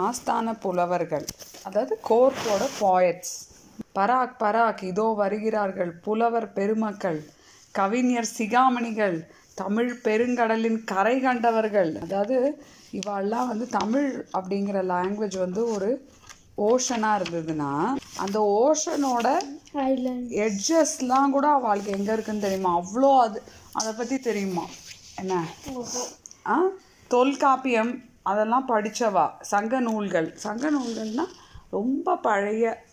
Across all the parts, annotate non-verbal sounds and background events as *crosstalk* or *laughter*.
ஆஸ்தான புலவர்கள் அதாவது கோர்ட்டோட பாயட்ஸ் பராக் பராக் இதோ வருகிறார்கள் புலவர் பெருமக்கள் கவிஞர் சிகாமணிகள் தமிழ் பெருங்கடலின் கரை கண்டவர்கள். அதாவது இவாள்லாம் வந்து தமிழ் அப்படிங்கிற லாங்குவேஜ் வந்து ஒரு ஓஷனாக இருந்ததுன்னா அந்த ஓஷனோட எட்ஜஸ்லாம் கூட அவளுக்கு எங்கே இருக்குன்னு தெரியுமா? அவ்வளோ அது அதை பற்றி தெரியுமா? என்ன? ஆ? தொல்காப்பியம் அதெல்லாம் படித்தவா சங்க நூல்கள். சங்க நூல்கள்னா ரொம்ப பழைய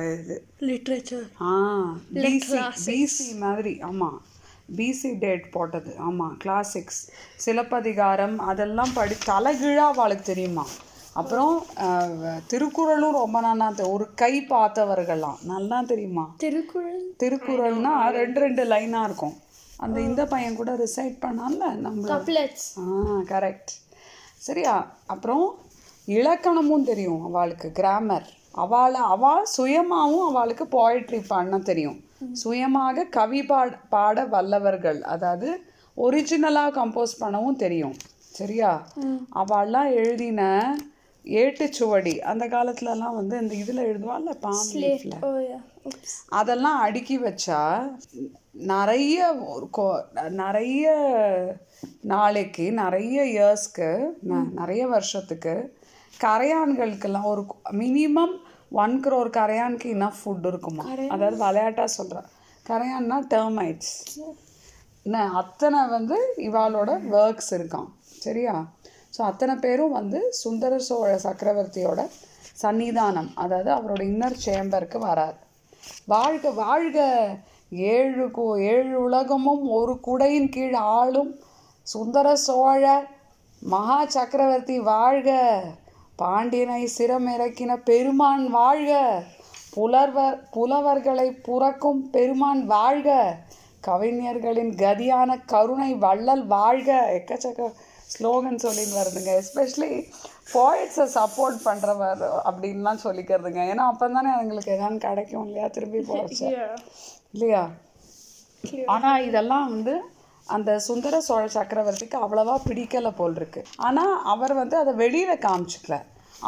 இது. லிட்ரேச்சர் ஆ பிசி பிசி மாதிரி. ஆமாம் பிசி டேட் போட்டது. ஆமாம் கிளாசிக்ஸ் சிலப்பதிகாரம். அதெல்லாம் படி தலைகீழாக அவளுக்கு தெரியுமா? அப்புறம் திருக்குறளும் ரொம்ப நல்லா தெ- ஒரு கை பார்த்தவர்கள்லாம். நல்லா தெரியுமா? திருக்குறள்? திருக்குறள்னா ரெண்டு ரெண்டு லைனாக இருக்கும். அந்த இந்த பையன் கூட ரிசைட் பண்ணால நம்ம ஆ கரெக்ட் சரியா? அப்புறம் இலக்கணமும் தெரியும் அவளுக்கு கிராமர் அவளை அவள் சுயமாகவும் அவளுக்கு போயட்ரி பண்ண தெரியும். சுயமாக கவி பாட பாட வல்லவர்கள் அதாவது ஒரிஜினலாக கம்போஸ் பண்ணவும் தெரியும். சரியா? அவள்லாம் எழுதின ஏட்டுச்சுவடி அந்த காலத்துலலாம் வந்து இந்த இதில் எழுதுவாள்ல பாம் லீஃப்ல ஓ யா oops. அதெல்லாம் அடுக்கி வச்சா நிறைய ஒரு கொ- நிறைய நாளைக்கு நிறைய இயர்ஸ்க்கு நிறைய வருஷத்துக்கு கரையான்களுக்கெல்லாம் ஒரு மினிமம் ஒன் crore கரையானுக்கு இனஃப் ஃபுட் இருக்குமா? அதாவது விளையாட்டா சொல்கிறேன் கரையான்னா டெர்மைட்ஸ் என்ன அத்தனை வந்து இவாளோட ஒர்க்ஸ் இருக்கான் சரியா? ஸோ அத்தனை பேரும் வந்து சுந்தர சோழ சக்கரவர்த்தியோட சன்னிதானம் அதாவது அவரோட இன்னர் சேம்பருக்கு வரார். வாழ்க வாழ்க ஏழு கு- ஏழு உலகமும் ஒரு குடையின் கீழ் ஆளும் சுந்தர சோழ மகா சக்கரவர்த்தி வாழ்க. பாண்டியனை சிரமிறக்கின பெருமான் வாழ்க. புலர்வர் புலவர்களை புறக்கும் பெருமான் வாழ்க. கவிஞர்களின் கதியான கருணை வள்ளல் வாழ்க. எக்கச்சக்க ஸ்லோகன் சொல்லின்னு வருதுங்க. எஸ்பெஷலி போய்ட்ஸை சப்போர்ட் பண்ணுறவர் அப்படின்லாம் சொல்லிக்கிறதுங்க. ஏன்னா அப்போ தானே அவங்களுக்கு எதாவது கிடைக்கும் இல்லையா திரும்பி போச்சு. *laughs* இல்லையா? ஆனா இதெல்லாம் வந்து அந்த சுந்தர சோழ சக்கரவர்த்திக்கு அவ்வளவா பிடிக்கல போல் இருக்கு. ஆனா அவர் வந்து அதை வெளியில காமிச்சுக்கல.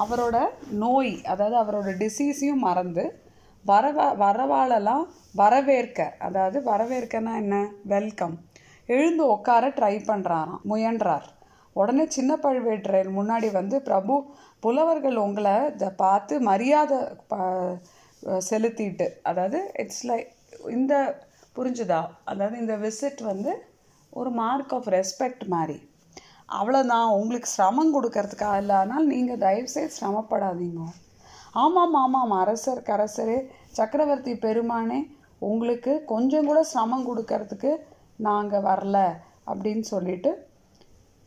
அவரோட நோய் அதாவது அவரோட டிசீஸையும் மறந்து வரவ வரவாளெல்லாம் வரவேற்க அதாவது வரவேற்கன்னா என்ன? வெல்கம் எழுந்து உட்கார ட்ரை பண்ணுறாராம் முயன்றார். உடனே சின்ன பழுவேட்டரையர் முன்னாடி வந்து பிரபு புலவர்கள் உங்களை இதை பார்த்து மரியாதை செலுத்திட்டு அதாவது இட்ஸ் லைக் இந்த புரிஞ்சுதா? அதாவது இந்த விசிட் வந்து ஒரு மார்க் ஆஃப் ரெஸ்பெக்ட் மாதிரி. அவ்வளோதான் உங்களுக்கு சிரமம் கொடுக்கறதுக்காக இல்லை. அதனால் நீங்கள் தயவுசெய்து சிரமப்படாதீங்க. ஆமாம் ஆமாம். அரசர் கரசரே சக்கரவர்த்தி பெருமானே உங்களுக்கு கொஞ்சம் கூட சிரமம் கொடுக்கறதுக்கு நாங்கள் வரல அப்படின்னு சொல்லிட்டு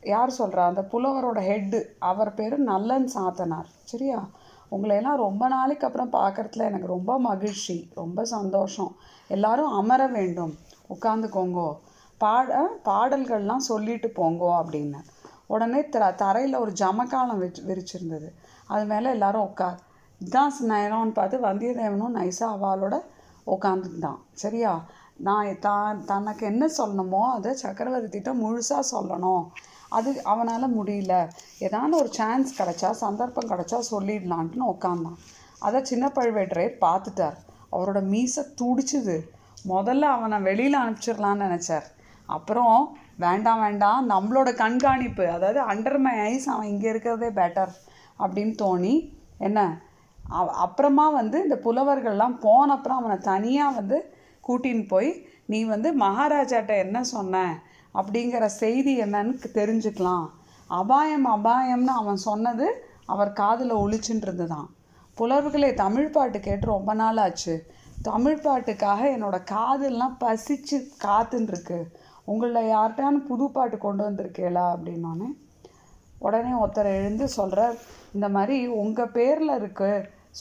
யார் சொல்கிறா அந்த புலவரோட ஹெட்டு அவர் பேர் நல்லன் சாத்தனார். சரியா? உங்களை எல்லாம் ரொம்ப நாளைக்கு அப்புறம் பார்க்கறதுல எனக்கு ரொம்ப மகிழ்ச்சி ரொம்ப சந்தோஷம். எல்லாரும் அமர வேண்டும். உட்காந்துக்கோங்கோ. பாட பாடல்கள்லாம் சொல்லிட்டு போங்கோ அப்படின்னு. உடனே த தரையில் ஒரு ஜமக்காலம் வச்சு விரிச்சிருந்தது. அது மேலே எல்லாரும் உட்கார் இதான் நேரம்னு பார்த்து வந்தியத்தேவனும் நைஸாக அவளோட உட்காந்துருந்தான் சரியா? நான் தான் தனக்கு என்ன சொல்லணுமோ அதை சக்கரவர்த்திட்ட முழுசாக சொல்லணும். அது அவனால் முடியல. ஏதான ஒரு சான்ஸ் கிடச்சா சந்தர்ப்பம் கிடைச்சா சொல்லிடலான்ட்டுன்னு உட்காந்தான் அதை சின்ன பழுவேட்டரையர் பார்த்துட்டார் அவரோட மீசை துடிச்சுது. முதல்ல அவனை வெளியில் அனுப்பிச்சிடலான்னு நினச்சார். அப்புறம் வேண்டாம் வேண்டாம் நம்மளோட கண்காணிப்பு அதாவது அண்டர் மை ஐஸ் அவன் இங்கே இருக்கிறதே பெட்டர் அப்படின்னு தோணி என்ன அவ- அப்புறமா வந்து இந்த புலவர்கள்லாம் போன அப்புறம் அவனை தனியாக வந்து கூட்டின்னு போய் நீ வந்து மகாராஜாட்ட என்ன சொன்ன? அப்படிங்கிற செய்தி என்னன்னு தெரிஞ்சுக்கலாம். அபாயம் அபாயம்னு அவன் சொன்னது அவர் காதில் ஒழிச்சுன்றது தான் புலவர்களே தமிழ் பாட்டு கேட்டு ரொம்ப நாள் ஆச்சு. தமிழ் பாட்டுக்காக என்னோட காதெல்லாம் பசிச்சு காத்துன்ருக்கு. உங்களில் யார்கிட்டான்னு புது பாட்டு கொண்டு வந்திருக்கேளா அப்படின்னோடனே உடனே ஒருத்தர் எழுந்து சொல்கிறார் இந்த மாதிரி உங்கள் பேரில் இருக்கு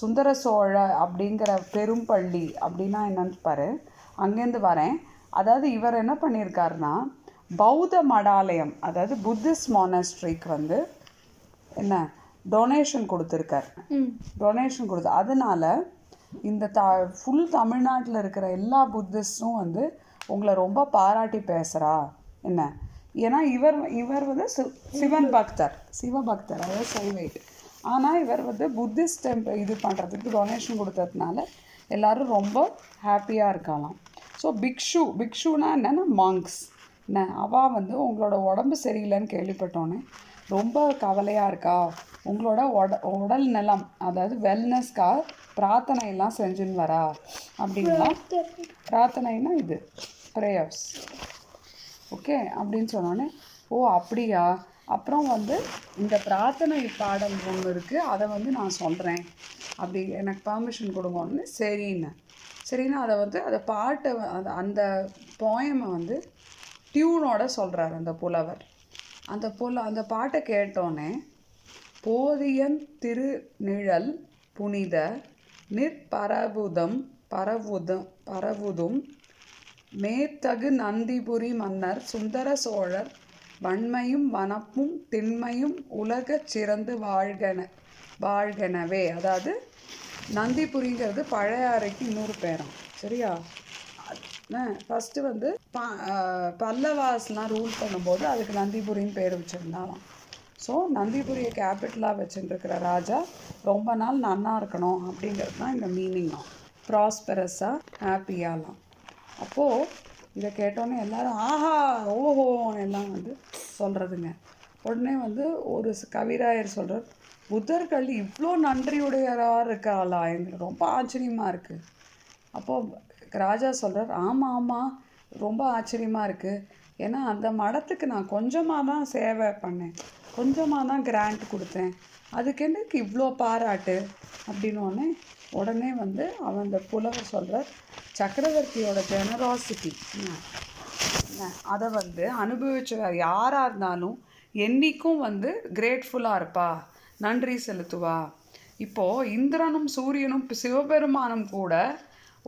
சுந்தர சோழ அப்படிங்கிற பெரும்பள்ளி அப்படின்னா என்னன்னு பாரு அங்கேருந்து வரேன். அதாவது இவர் என்ன பண்ணியிருக்காருன்னா பௌத்த மடாலயம் அதாவது புத்திஸ்ட் மானஸ்ட்ரிக்கு வந்து என்ன டொனேஷன் கொடுத்துருக்கார். ம். டொனேஷன் கொடுத்து அதனால இந்த த ஃபுல் தமிழ்நாட்டில் இருக்கிற எல்லா புத்திஸ்டும் வந்து உங்களை ரொம்ப பாராட்டி பேசுகிறா என்ன? ஏன்னா இவர் இவர் வந்து சிவன் பக்தர். சிவபக்தர் அதாவது சைவைட் ஆனால் இவர் வந்து புத்திஸ்ட் டெம்பிள் இது பண்ணுறதுக்கு டொனேஷன் கொடுத்ததுனால எல்லாரும் ரொம்ப ஹாப்பியாக இருக்கலாம் ஸோ பிக்ஷு பிக்ஷுனா என்னென்னா மாங்க்ஸ் என்ன அவள் வந்து உங்களோட உடம்பு சரியில்லைன்னு கேள்விப்பட்டோன்னே ரொம்ப கவலையாக இருக்கா? உங்களோட உட உடல் நலம் அதாவது வெல்னஸ்க்காக பிரார்த்தனையெல்லாம் செஞ்சுன்னு வரா? அப்படின்னா பிரார்த்தனைனா இது ப்ரேயர்ஸ் ஓகே? அப்படின்னு சொன்னோன்னே ஓ அப்படியா? அப்புறம் வந்து இந்த பிரார்த்தனை பாடல் ஒன்று இருக்குது அதை வந்து நான் சொல்கிறேன் அப்படி எனக்கு பர்மிஷன் கொடுங்கன்னு சரின்னு. சரின்னா அதை வந்து அதை பாட்டை அந்த அந்த போயமை வந்து டியூனோட சொல்கிறார் அந்த புலவர். அந்த புல அந்த பாட்டை கேட்டோன்னே போதியன் திருநிழல் புனித நிற்பரவுதம் பரவுதம் பரவுதும் மேத்தகு நந்திபுரி மன்னர் சுந்தர சோழர் வன்மையும் வனப்பும் திண்மையும் உலகச் சிறந்து வாழ்கன வாழ்கனவே. அதாவது நந்திபுரிங்கிறது பழையாறைக்கு இன்னொரு பேரம். சரியா? ஃபஸ்ட்டு வந்து ப பல்லவாஸ்லாம் ரூல் பண்ணும்போது அதுக்கு நந்திபுரின்னு பேர் வச்சுருந்தாலாம் ஸோ நந்திபுரியை கேபிட்டலாக வச்சுட்டுருக்கிற ராஜா ரொம்ப நாள் நன்னா இருக்கணும் அப்படிங்கிறது தான் இந்த மீனிங்கும் ப்ராஸ்பரஸாக ஹாப்பியாகலாம் அப்போது இதை கேட்டோன்னே எல்லாரும் ஆஹா ஓஹோன்னு எல்லாம் வந்து சொல்கிறதுங்க உடனே வந்து ஒரு கவிராயர் சொல்கிறார் புத்தர்கள் இவ்வளோ நன்றியுடையராக இருக்காளா எங்களுக்கு ரொம்ப ஆச்சரியமாக இருக்குது அப்போது ராஜா சொல்கிறார் ஆமாம் ஆமாம் ரொம்ப ஆச்சரியமாக இருக்குது ஏன்னா அந்த மடத்துக்கு நான் கொஞ்சமாக தான் சேவை பண்ணேன். கொஞ்சமாக தான் கிராண்ட் கொடுத்தேன். அதுக்கு இவ்வளோ பாராட்டு. அப்படின்னு உடனே வந்து அவன் அந்த புலவர் சொல்கிறார் சக்கரவர்த்தியோட ஜெனராசிட்டி அதை வந்து அனுபவிச்சவர் யாராக இருந்தாலும் என்னைக்கும் வந்து கிரேட்ஃபுல்லாக இருப்பா. நன்றி செலுத்துவா. இப்போது இந்திரனும் சூரியனும் சிவபெருமானும் கூட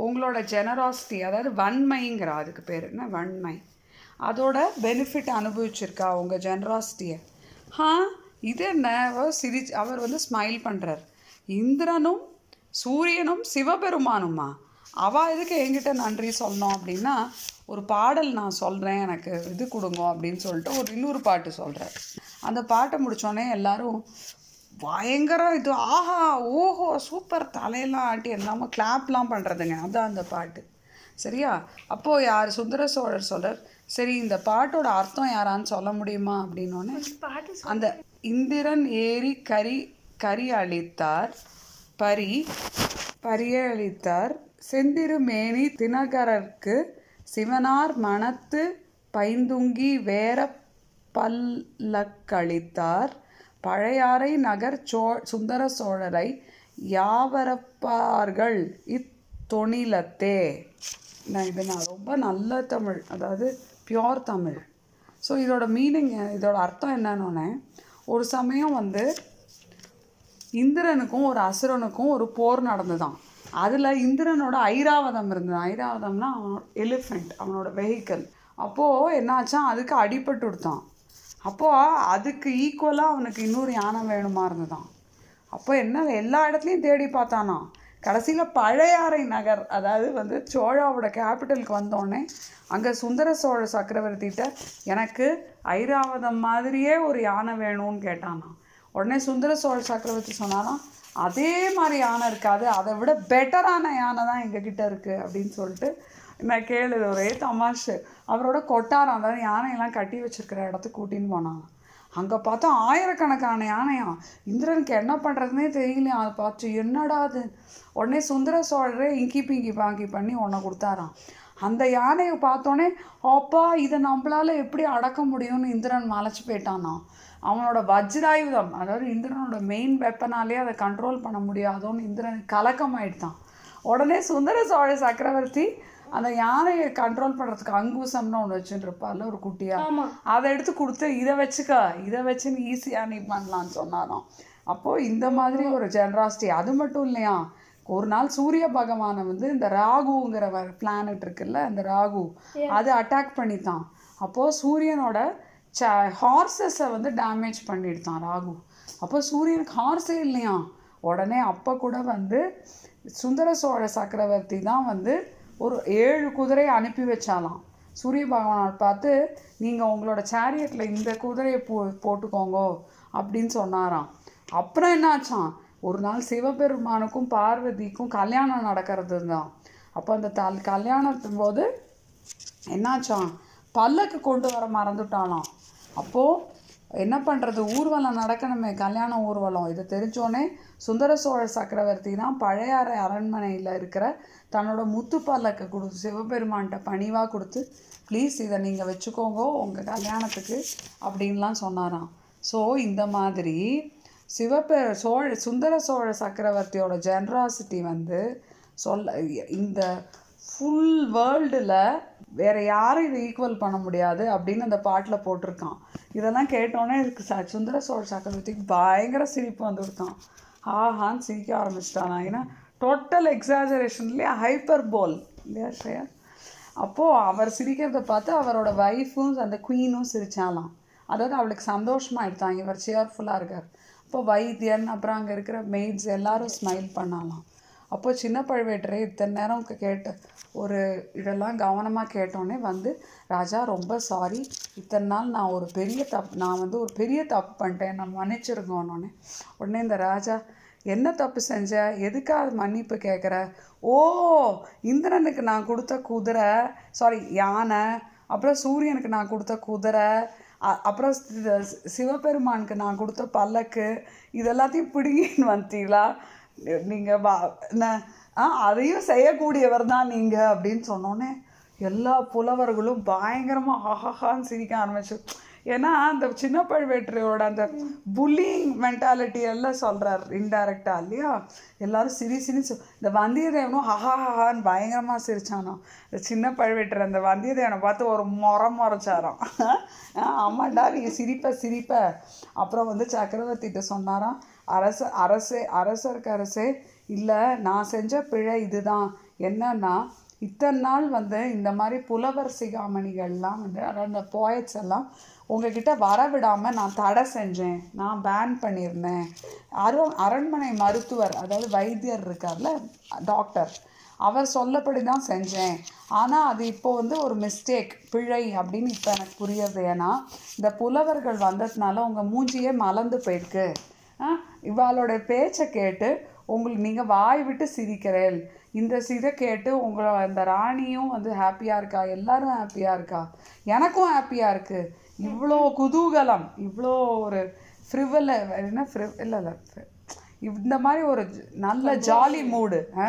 உங்களோட ஜெனராசிட்டி அதாவது வன்மைங்கிறா அதுக்கு பேர். என்ன வன்மை? அதோட பெனிஃபிட் அனுபவிச்சிருக்கா உங்கள் ஜெனராசிட்டியை ஹா இது என்ன? சிரி அவர் வந்து ஸ்மைல் பண்ணுறார் இந்திரனும் சூரியனும் சிவபெருமானுமா? அவள் எதுக்கு என்கிட்ட நன்றி சொல்லணும் அப்படின்னா ஒரு பாடல் நான் சொல்கிறேன் எனக்கு இது கொடுங்க அப்படின்னு சொல்லிட்டு ஒரு இன்னொரு பாட்டு சொல்கிறார் அந்த பாட்டை முடித்தோடனே எல்லாரும் பயங்கர இது. ஆஹா ஓஹோ சூப்பர். தலையெல்லாம் ஆட்டி எல்லாமே கிளாப்லாம் பண்ணுறதுங்க அதான் அந்த பாட்டு. சரியா? அப்போது யார்? சுந்தர சோழர் சொல்கிறார் சரி இந்த பாட்டோட அர்த்தம் யாரான்னு சொல்ல முடியுமா? அப்படின்னோடனே அந்த இந்திரன் ஏறி கரி கரி அளித்தார் பரி பரியளித்தார் செந்திருமேனி தினகரர்க்கு சிவனார் மனத்து பைந்துங்கி வேற பல்லக்களித்தார் பழையாறை நகர் சோ சுந்தர சோழரை யாவரப்பார்கள்? இத்தொணிலத்தே நான் இது நான் ரொம்ப நல்ல தமிழ் அதாவது பியோர் தமிழ். ஸோ இதோட மீனிங் இதோட அர்த்தம் என்னன்னொன்னே ஒரு சமயம் வந்து இந்திரனுக்கும் ஒரு அசுரனுக்கும் ஒரு போர் நடந்துதான். அதில் இந்திரனோட ஐராவதம் இருந்தது. ஐராவதம்னா அவனோட எலிஃபெண்ட் அவனோட வெஹிக்கல் அப்போது என்னாச்சான்? அதுக்கு அடிபட்டு கொடுத்தான் அப்போது அதுக்கு ஈக்குவலாக அவனுக்கு இன்னொரு யானை வேணுமா இருந்ததான். அப்போ என்ன எல்லா இடத்துலையும் தேடி பார்த்தானா? கடைசியில் பழையாறை நகர் அதாவது வந்து சோழாவோட கேபிட்டலுக்கு வந்தோடனே அங்கே சுந்தர சோழ சக்கரவர்த்திகிட்ட எனக்கு ஐராவதம் மாதிரியே ஒரு யானை வேணும்னு கேட்டானா. உடனே சுந்தர சோழ சக்கரவர்த்தி சொன்னானா அதே மாதிரி யானை இருக்காது அதை விட பெட்டரான யானை தான் எங்ககிட்ட இருக்குது அப்படின்னு சொல்லிட்டு நான் கேளு ஒரே தமாஷு. அவரோட கொட்டாரம் அதாவது யானையெல்லாம் கட்டி வச்சிருக்கிற இடத்துக்கு கூட்டின்னு போனாங்க. அங்கே பார்த்தா ஆயிரக்கணக்கான யானையாம் இந்திரனுக்கு என்ன பண்ணுறதுனே தெரியலையா அதை பார்த்து என்னடா அது? உடனே சுந்தர சோழரே இங்கி பிங்கி பாங்கி பண்ணி உன்னை கொடுத்தாராம். அந்த யானையை பார்த்தோன்னே அப்பா இதை நம்மளால் எப்படி அடக்க முடியும்னு இந்திரன் மலைச்சு போயிட்டானாம் அவனோட வஜ்ராயுதம் அதாவது இந்திரனோட மெயின் வெப்பனாலே அதை கண்ட்ரோல் பண்ண முடியாதோன்னு இந்திரன் கலக்கமாயிட்டான். உடனே சுந்தர சோழ சக்கரவர்த்தி அந்த யானையை கண்ட்ரோல் பண்ணுறதுக்கு அங்குசம்னு ஒன்று வச்சுட்டு இருப்பார்ல ஒரு குட்டியா. அதை எடுத்து கொடுத்து இதை வச்சுக்க இதை வச்சு நீ ஈஸியாக நீ பண்ணலான்னு சொன்னாராம். அப்போது இந்த மாதிரி ஒரு ஜெனராசிட்டி அது மட்டும் இல்லையா? ஒரு நாள் சூரிய பகவானை வந்து இந்த ராகுங்கிற பிளானட் இருக்குல்ல அந்த ராகு அது அட்டாக் பண்ணித்தான் அப்போது சூரியனோட ச ஹார்சஸை வந்து டேமேஜ் பண்ணிடுதான் ராகு. அப்போ சூரியனுக்கு ஹார்ஸே இல்லையா உடனே அப்போ கூட வந்து சுந்தர சோழ சக்கரவர்த்தி தான் வந்து ஒரு ஏழு குதிரையை அனுப்பி வச்சாலாம். சூரிய பகவான் பார்த்து நீங்கள் உங்களோட சேரியட்டில் இந்த குதிரையை போ போட்டுக்கோங்க அப்படின்னு சொன்னாராம். அப்புறம் என்னாச்சான் ஒரு நாள் சிவபெருமானுக்கும் பார்வதிக்கும் கல்யாணம் நடக்கிறது தான் அப்போ அந்த தல் கல்யாணத்தின் போது என்னாச்சான் பல்லக்கு கொண்டு வர மறந்துட்டானாம் அப்போது என்ன பண்ணுறது ஊர்வலம் நடக்கணுமே கல்யாண ஊர்வலம். இது தெரிஞ்சோடனே சுந்தர சோழ சக்கரவர்த்தி தான் பழையாறை அரண்மனையில் இருக்கிற தன்னோட முத்து பல்லக்கை கொடுத்து சிவபெருமான்கிட்ட பணிவாக கொடுத்து ப்ளீஸ் இதை நீங்கள் வச்சுக்கோங்க உங்கள் கல்யாணத்துக்கு அப்படின்லாம் சொன்னாராம். ஸோ இந்த மாதிரி சிவபெ சோழ சுந்தர சோழ சக்கரவர்த்தியோட ஜென்ராசிட்டி வந்து சொல்ல இந்த ஃபுல் வேர்ல்டில் வேற யாரும் இதை ஈக்குவல் பண்ண முடியாது அப்படின்னு அந்த பாட்டில் போட்டிருக்கான். இதெல்லாம் கேட்டோன்னே இருக்கு ச சுந்தர சோழ சக்கரவர்த்திக்கு பயங்கர சிரிப்பு வந்துருக்கான். ஆஹான்னு சிரிக்க ஆரம்பிச்சிட்டானா. ஏன்னா டோட்டல் எக்ஸாஜரேஷன்லேயே ஹைப்பர் போல் இல்லையா ஸ்ரேயா? அப்போது அவர் சிரிக்கிறத பார்த்து அவரோட ஒய்ஃபும் அந்த குயினும் சிரிச்சாலாம். அதாவது அவளுக்கு சந்தோஷமாயிடுதான் இவர் சேர்ஃபுல்லாக இருக்கார். அப்போ வைத்தியன் அப்புறம் அங்கே இருக்கிற மெய்ட்ஸ் எல்லாரும் ஸ்மைல் பண்ணலாம். அப்போ சின்ன பழுவேட்டரை இத்தனை நேரம் கேட்டு கேட்ட ஒரு இதெல்லாம் கவனமாக கேட்டோன்னே வந்து ராஜா ரொம்ப சாரி இத்தனை நாள் நான் ஒரு பெரிய தப்பு நான் வந்து ஒரு பெரிய தப்பு பண்ணிட்டேன். நான் மன்னிச்சிருங்கன்னொன்னே உடனே இந்த ராஜா என்ன தப்பு செஞ்ச? எதுக்காக மன்னிப்பு கேட்குற ஓ இந்திரனுக்கு நான் கொடுத்த குதிரை. சாரி யானை. அப்புறம் சூரியனுக்கு நான் கொடுத்த குதிரை. அப்புறம் சிவபெருமானுக்கு நான் கொடுத்த பல்லக்கு. இதெல்லாத்தையும் பிடுங்கின்னு வந்துட்டீங்களா நீங்கள் வா என்ன ஆ அதையும் செய்யக்கூடியவர் தான் நீங்கள் அப்படின்னு சொன்னோன்னே எல்லா புலவர்களும் பயங்கரமாக ஹஹஹான்னு சிரிக்க ஆரம்பிச்சு. ஏன்னா அந்த சின்ன பழுவேட்டரையோட அந்த புல்லிங் மென்டாலிட்டி எல்லாம் சொல்கிறார் இன்டைரக்டாக இல்லையா? எல்லாரும் சிரி சிரி இந்த வந்தியத்தேவனும் ஹஹா ஹஹான்னு பயங்கரமாக சிரிச்சானோ. இந்த சின்ன பழுவேட்டர் அந்த வந்தியத்தேவனை பார்த்து ஒரு முறை முறைச்சாராம். ஆமாண்டா நீங்கள் சிரிப்ப சிரிப்ப. அப்புறம் வந்து சக்கரவர்த்திகிட்ட சொன்னாராம் அரச அரசே அரசருக்கு அரசே இல்லை நான் செஞ்ச பிழை இதுதான். என்னன்னா இத்தனை நாள் வந்து இந்த மாதிரி புலவர் சிகாமணிகள்லாம் வந்து அதாவது அந்த போயட்ஸ் எல்லாம் உங்ககிட்ட வர நான் தடை செஞ்சேன் நான் பேன் பண்ணியிருந்தேன். அரு அரண்மனை மருத்துவர் அதாவது வைத்தியர் இருக்கார்ல டாக்டர் அவர் சொல்லப்படி தான் செஞ்சேன். ஆனால் அது இப்போ வந்து ஒரு மிஸ்டேக் பிழை அப்படின்னு இப்போ எனக்கு புரியுது. ஏன்னா இந்த புலவர்கள் வந்ததுனால உங்கள் மூஞ்சியே மலர்ந்து போயிருக்கு. ஆ, இவாளோட பேச்சை கேட்டு உங்களுக்கு நீங்கள் வாய் விட்டு சிரிக்கிறேன். இந்த இதை கேட்டு உங்களை அந்த ராணியும் வந்து ஹாப்பியாக இருக்கா? எல்லாரும் ஹாப்பியாக இருக்கா? எனக்கும் ஹாப்பியாக இருக்குது இவ்வளோ குதூகலம் இவ்வளோ ஒரு ஃப்ரிவல் என்ன ஃப்ரிவ் இல்லை இல்லை இந்த மாதிரி ஒரு நல்ல ஜாலி மூடு ஆ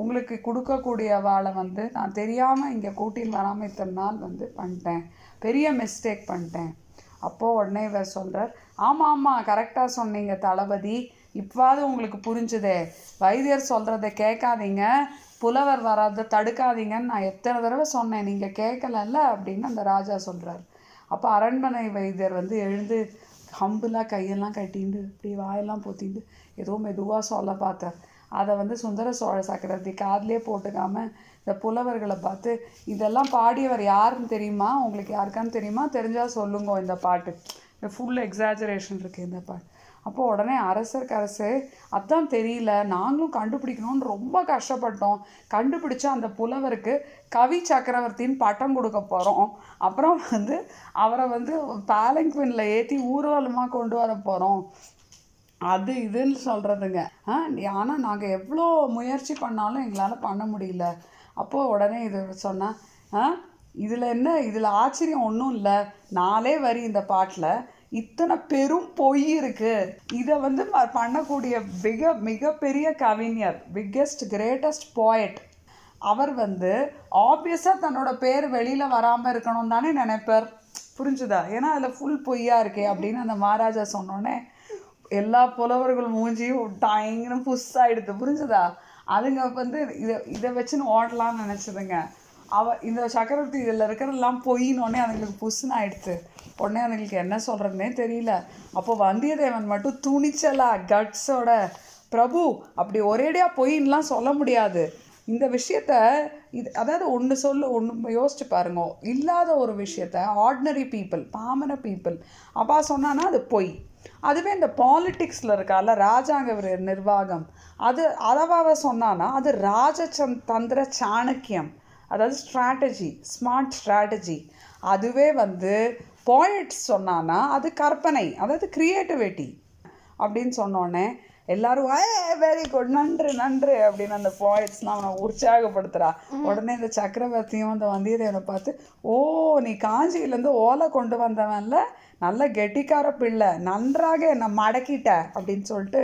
உங்களுக்கு கொடுக்கக்கூடிய வாழை வந்து நான் தெரியாமல் இங்கே கூட்டின்னு வராமல் இத்தனை நாள் வந்து பண்ணிட்டேன். பெரிய மிஸ்டேக் பண்ணிட்டேன். அப்போது உடனே இவர் சொல்கிறார் ஆமாம் ஆமாம் கரெக்டாக சொன்னீங்க தளபதி. இப்போவாது உங்களுக்கு புரிஞ்சுதே. வைத்தியர் சொல்கிறத கேட்காதீங்க. புலவர் வராத தடுக்காதீங்கன்னு நான் எத்தனை தடவை சொன்னேன். நீங்கள் கேட்கலல்ல? அப்படின்னு அந்த ராஜா சொல்கிறார் அப்போ அரண்மனை வைத்தியர் வந்து எழுந்து ஹம்புலாக கையெல்லாம் கட்டிண்டு இப்படி வாயெல்லாம் பொத்திண்டு ஏதோ மெதுவாக சொல்ல பார்த்தார். அதை வந்து சுந்தர சோழ சக்கரவர்த்தி காதலே போட்டுக்காம இந்த புலவர்களை பார்த்து இதெல்லாம் பாடியவர் யாருன்னு தெரியுமா? உங்களுக்கு யாருக்கான்னு தெரியுமா? தெரிஞ்சால் சொல்லுங்க இந்த பாட்டு. இந்த ஃபுல் எக்ஸாஜரேஷன் இருக்குது இந்த பாட்டு. அப்போது உடனே அரசருக்கு அரசு அதான் தெரியல நாங்களும் கண்டுபிடிக்கணும்னு ரொம்ப கஷ்டப்பட்டோம். கண்டுபிடிச்சா அந்த புலவருக்கு கவி சக்கரவர்த்தின்னு பட்டம் கொடுக்க போகிறோம் அப்புறம் வந்து அவரை வந்து பேலங்க்வினில் ஏற்றி ஊர்வலமாக கொண்டு வர போகிறோம் அது இதுன்னு சொல்கிறதுங்க ஆ ஆனால் நாங்கள் எவ்வளோ முயற்சி பண்ணாலும் எங்களால் பண்ண முடியல. அப்போது உடனே இது சொன்னால் ஆ இதில் என்ன இதில் ஆச்சரியம் ஒன்றும் இல்லை. நாலே வரி இந்த பாட்டில். இத்தனை பெரும் பொய் இருக்குது இதை வந்து பண்ணக்கூடிய மிக மிகப்பெரிய கவிஞர் பிக்கெஸ்ட் கிரேட்டஸ்ட் போயட் அவர் வந்து ஆப்வியஸாக தன்னோட பேர் வெளியில் வராமல் இருக்கணும் தானே நினைப்பார். புரிஞ்சுதா? ஏன்னா அதில் ஃபுல் பொய்யா இருக்கே அப்படின்னு அந்த மகாராஜா சொன்னோன்னே எல்லா புலவர்கள் மூஞ்சியும் டாயிங்னு புதுசாகிடுது புரிஞ்சுதா? அதுங்க வந்து இதை இதை வச்சுன்னு ஓடலாம்னு நினச்சதுங்க. அவ இந்த சக்கரவர்த்தி இதில் இருக்கிறதெல்லாம் பொய்னோடனே அதுங்களுக்கு புஷ்னு ஆயிடுத்து உடனே அதுங்களுக்கு என்ன சொல்கிறதுனே தெரியல. அப்போ வந்தியத்தேவன் மட்டும் துணிச்சலா கட்ஸோட பிரபு அப்படி ஒரேடியாக பொயின்லாம் சொல்ல முடியாது. இந்த விஷயத்த இது அதாவது ஒன்று சொல்ல ஒன்று யோசிச்சு பாருங்க. இல்லாத ஒரு விஷயத்த ஆர்டினரி பீப்புள் பாமர பீப்புள் அப்பா சொன்னான்னா அது பொய். அதுவே இந்த பாலிட்டிக்ஸில் இருக்கால ராஜாங்க நிர்வாகம். அது அதவாவ சொன்னான்னா அது ராஜச்சந் தந்திர சாணக்கியம். அதாவது ஸ்ட்ராட்டஜி ஸ்மார்ட் ஸ்ட்ராட்டஜி அதுவே வந்து போயட்ஸ் சொன்னான்னா அது கற்பனை அதாவது கிரியேட்டிவிட்டி அப்படின்னு சொன்னோடனே எல்லாரும் வெரி குட் நன்று நன்று அப்படின்னு அந்த போய்ட்ஸ்லாம் அவனை உற்சாகப்படுத்துறா. உடனே இந்த சக்கரவர்த்தியும் அந்த வந்தியத்தேவனை பார்த்து ஓ நீ காஞ்சியிலேருந்து ஓலை கொண்டு வந்தவன்ல நல்ல கெட்டிக்கார பிள்ளை நன்றாக என்னை மடக்கிட்ட அப்படின்னு சொல்லிட்டு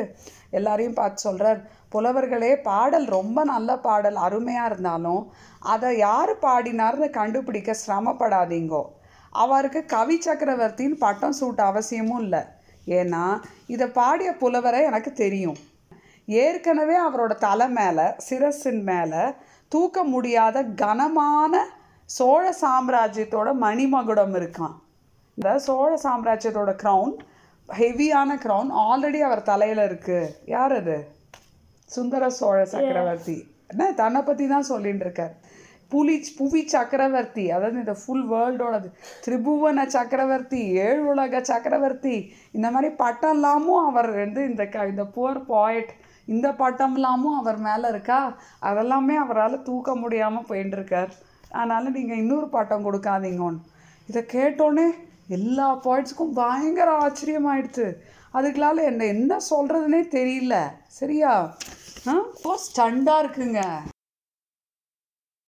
எல்லாரையும் பார்த்து சொல்கிறார் புலவர்களே பாடல் ரொம்ப நல்ல பாடல் அருமையாக இருந்தாலும் அதை யார் பாடினார்னு கண்டுபிடிக்க சிரமப்படாதீங்கோ. அவருக்கு கவி சக்கரவர்த்தின்னு பட்டம் சூட்ட அவசியமும் இல்லை. ஏன்னா இதை பாடிய புலவரை எனக்கு தெரியும். ஏற்கனவே அவரோட தலை மேலே சிரசின் மேலே தூக்க முடியாத கனமான சோழ சாம்ராஜ்யத்தோட மணிமகுடம் இருக்கான். இந்த சோழ சாம்ராஜ்யத்தோட க்ரௌன் ஹெவியான க்ரௌன் ஆல்ரெடி அவர் தலையில் இருக்கு. யார் அது? சுந்தர சோழ சக்கரவர்த்தி. என்ன? தன்னை பற்றி தான் சொல்லிட்டு இருக்கார். புலி புவி சக்கரவர்த்தி அதாவது இந்த ஃபுல் வேர்ல்டோடது திரிபுவன சக்கரவர்த்தி ஏழு உலக சக்கரவர்த்தி இந்த மாதிரி பட்டம்லாமும் அவர் வந்து இந்த க இந்த புவர் பாய்ட் இந்த பட்டம்லாமும் அவர் மேலே இருக்கா? அதெல்லாமே அவரால் தூக்க முடியாமல் போயின்னு இருக்கார். அதனால் நீங்கள் இன்னொரு பட்டம் கொடுக்காதீங்கன்னு. இதை கேட்டோன்னே எல்லா பாயிண்ட்ஸுக்கும் பயங்கர ஆச்சரியமாயிடுச்சு. அதுக்களால என்னை என்ன சொல்கிறதுனே தெரியல. சரியா? ஆ? ஸ்டண்டாக இருக்குங்க.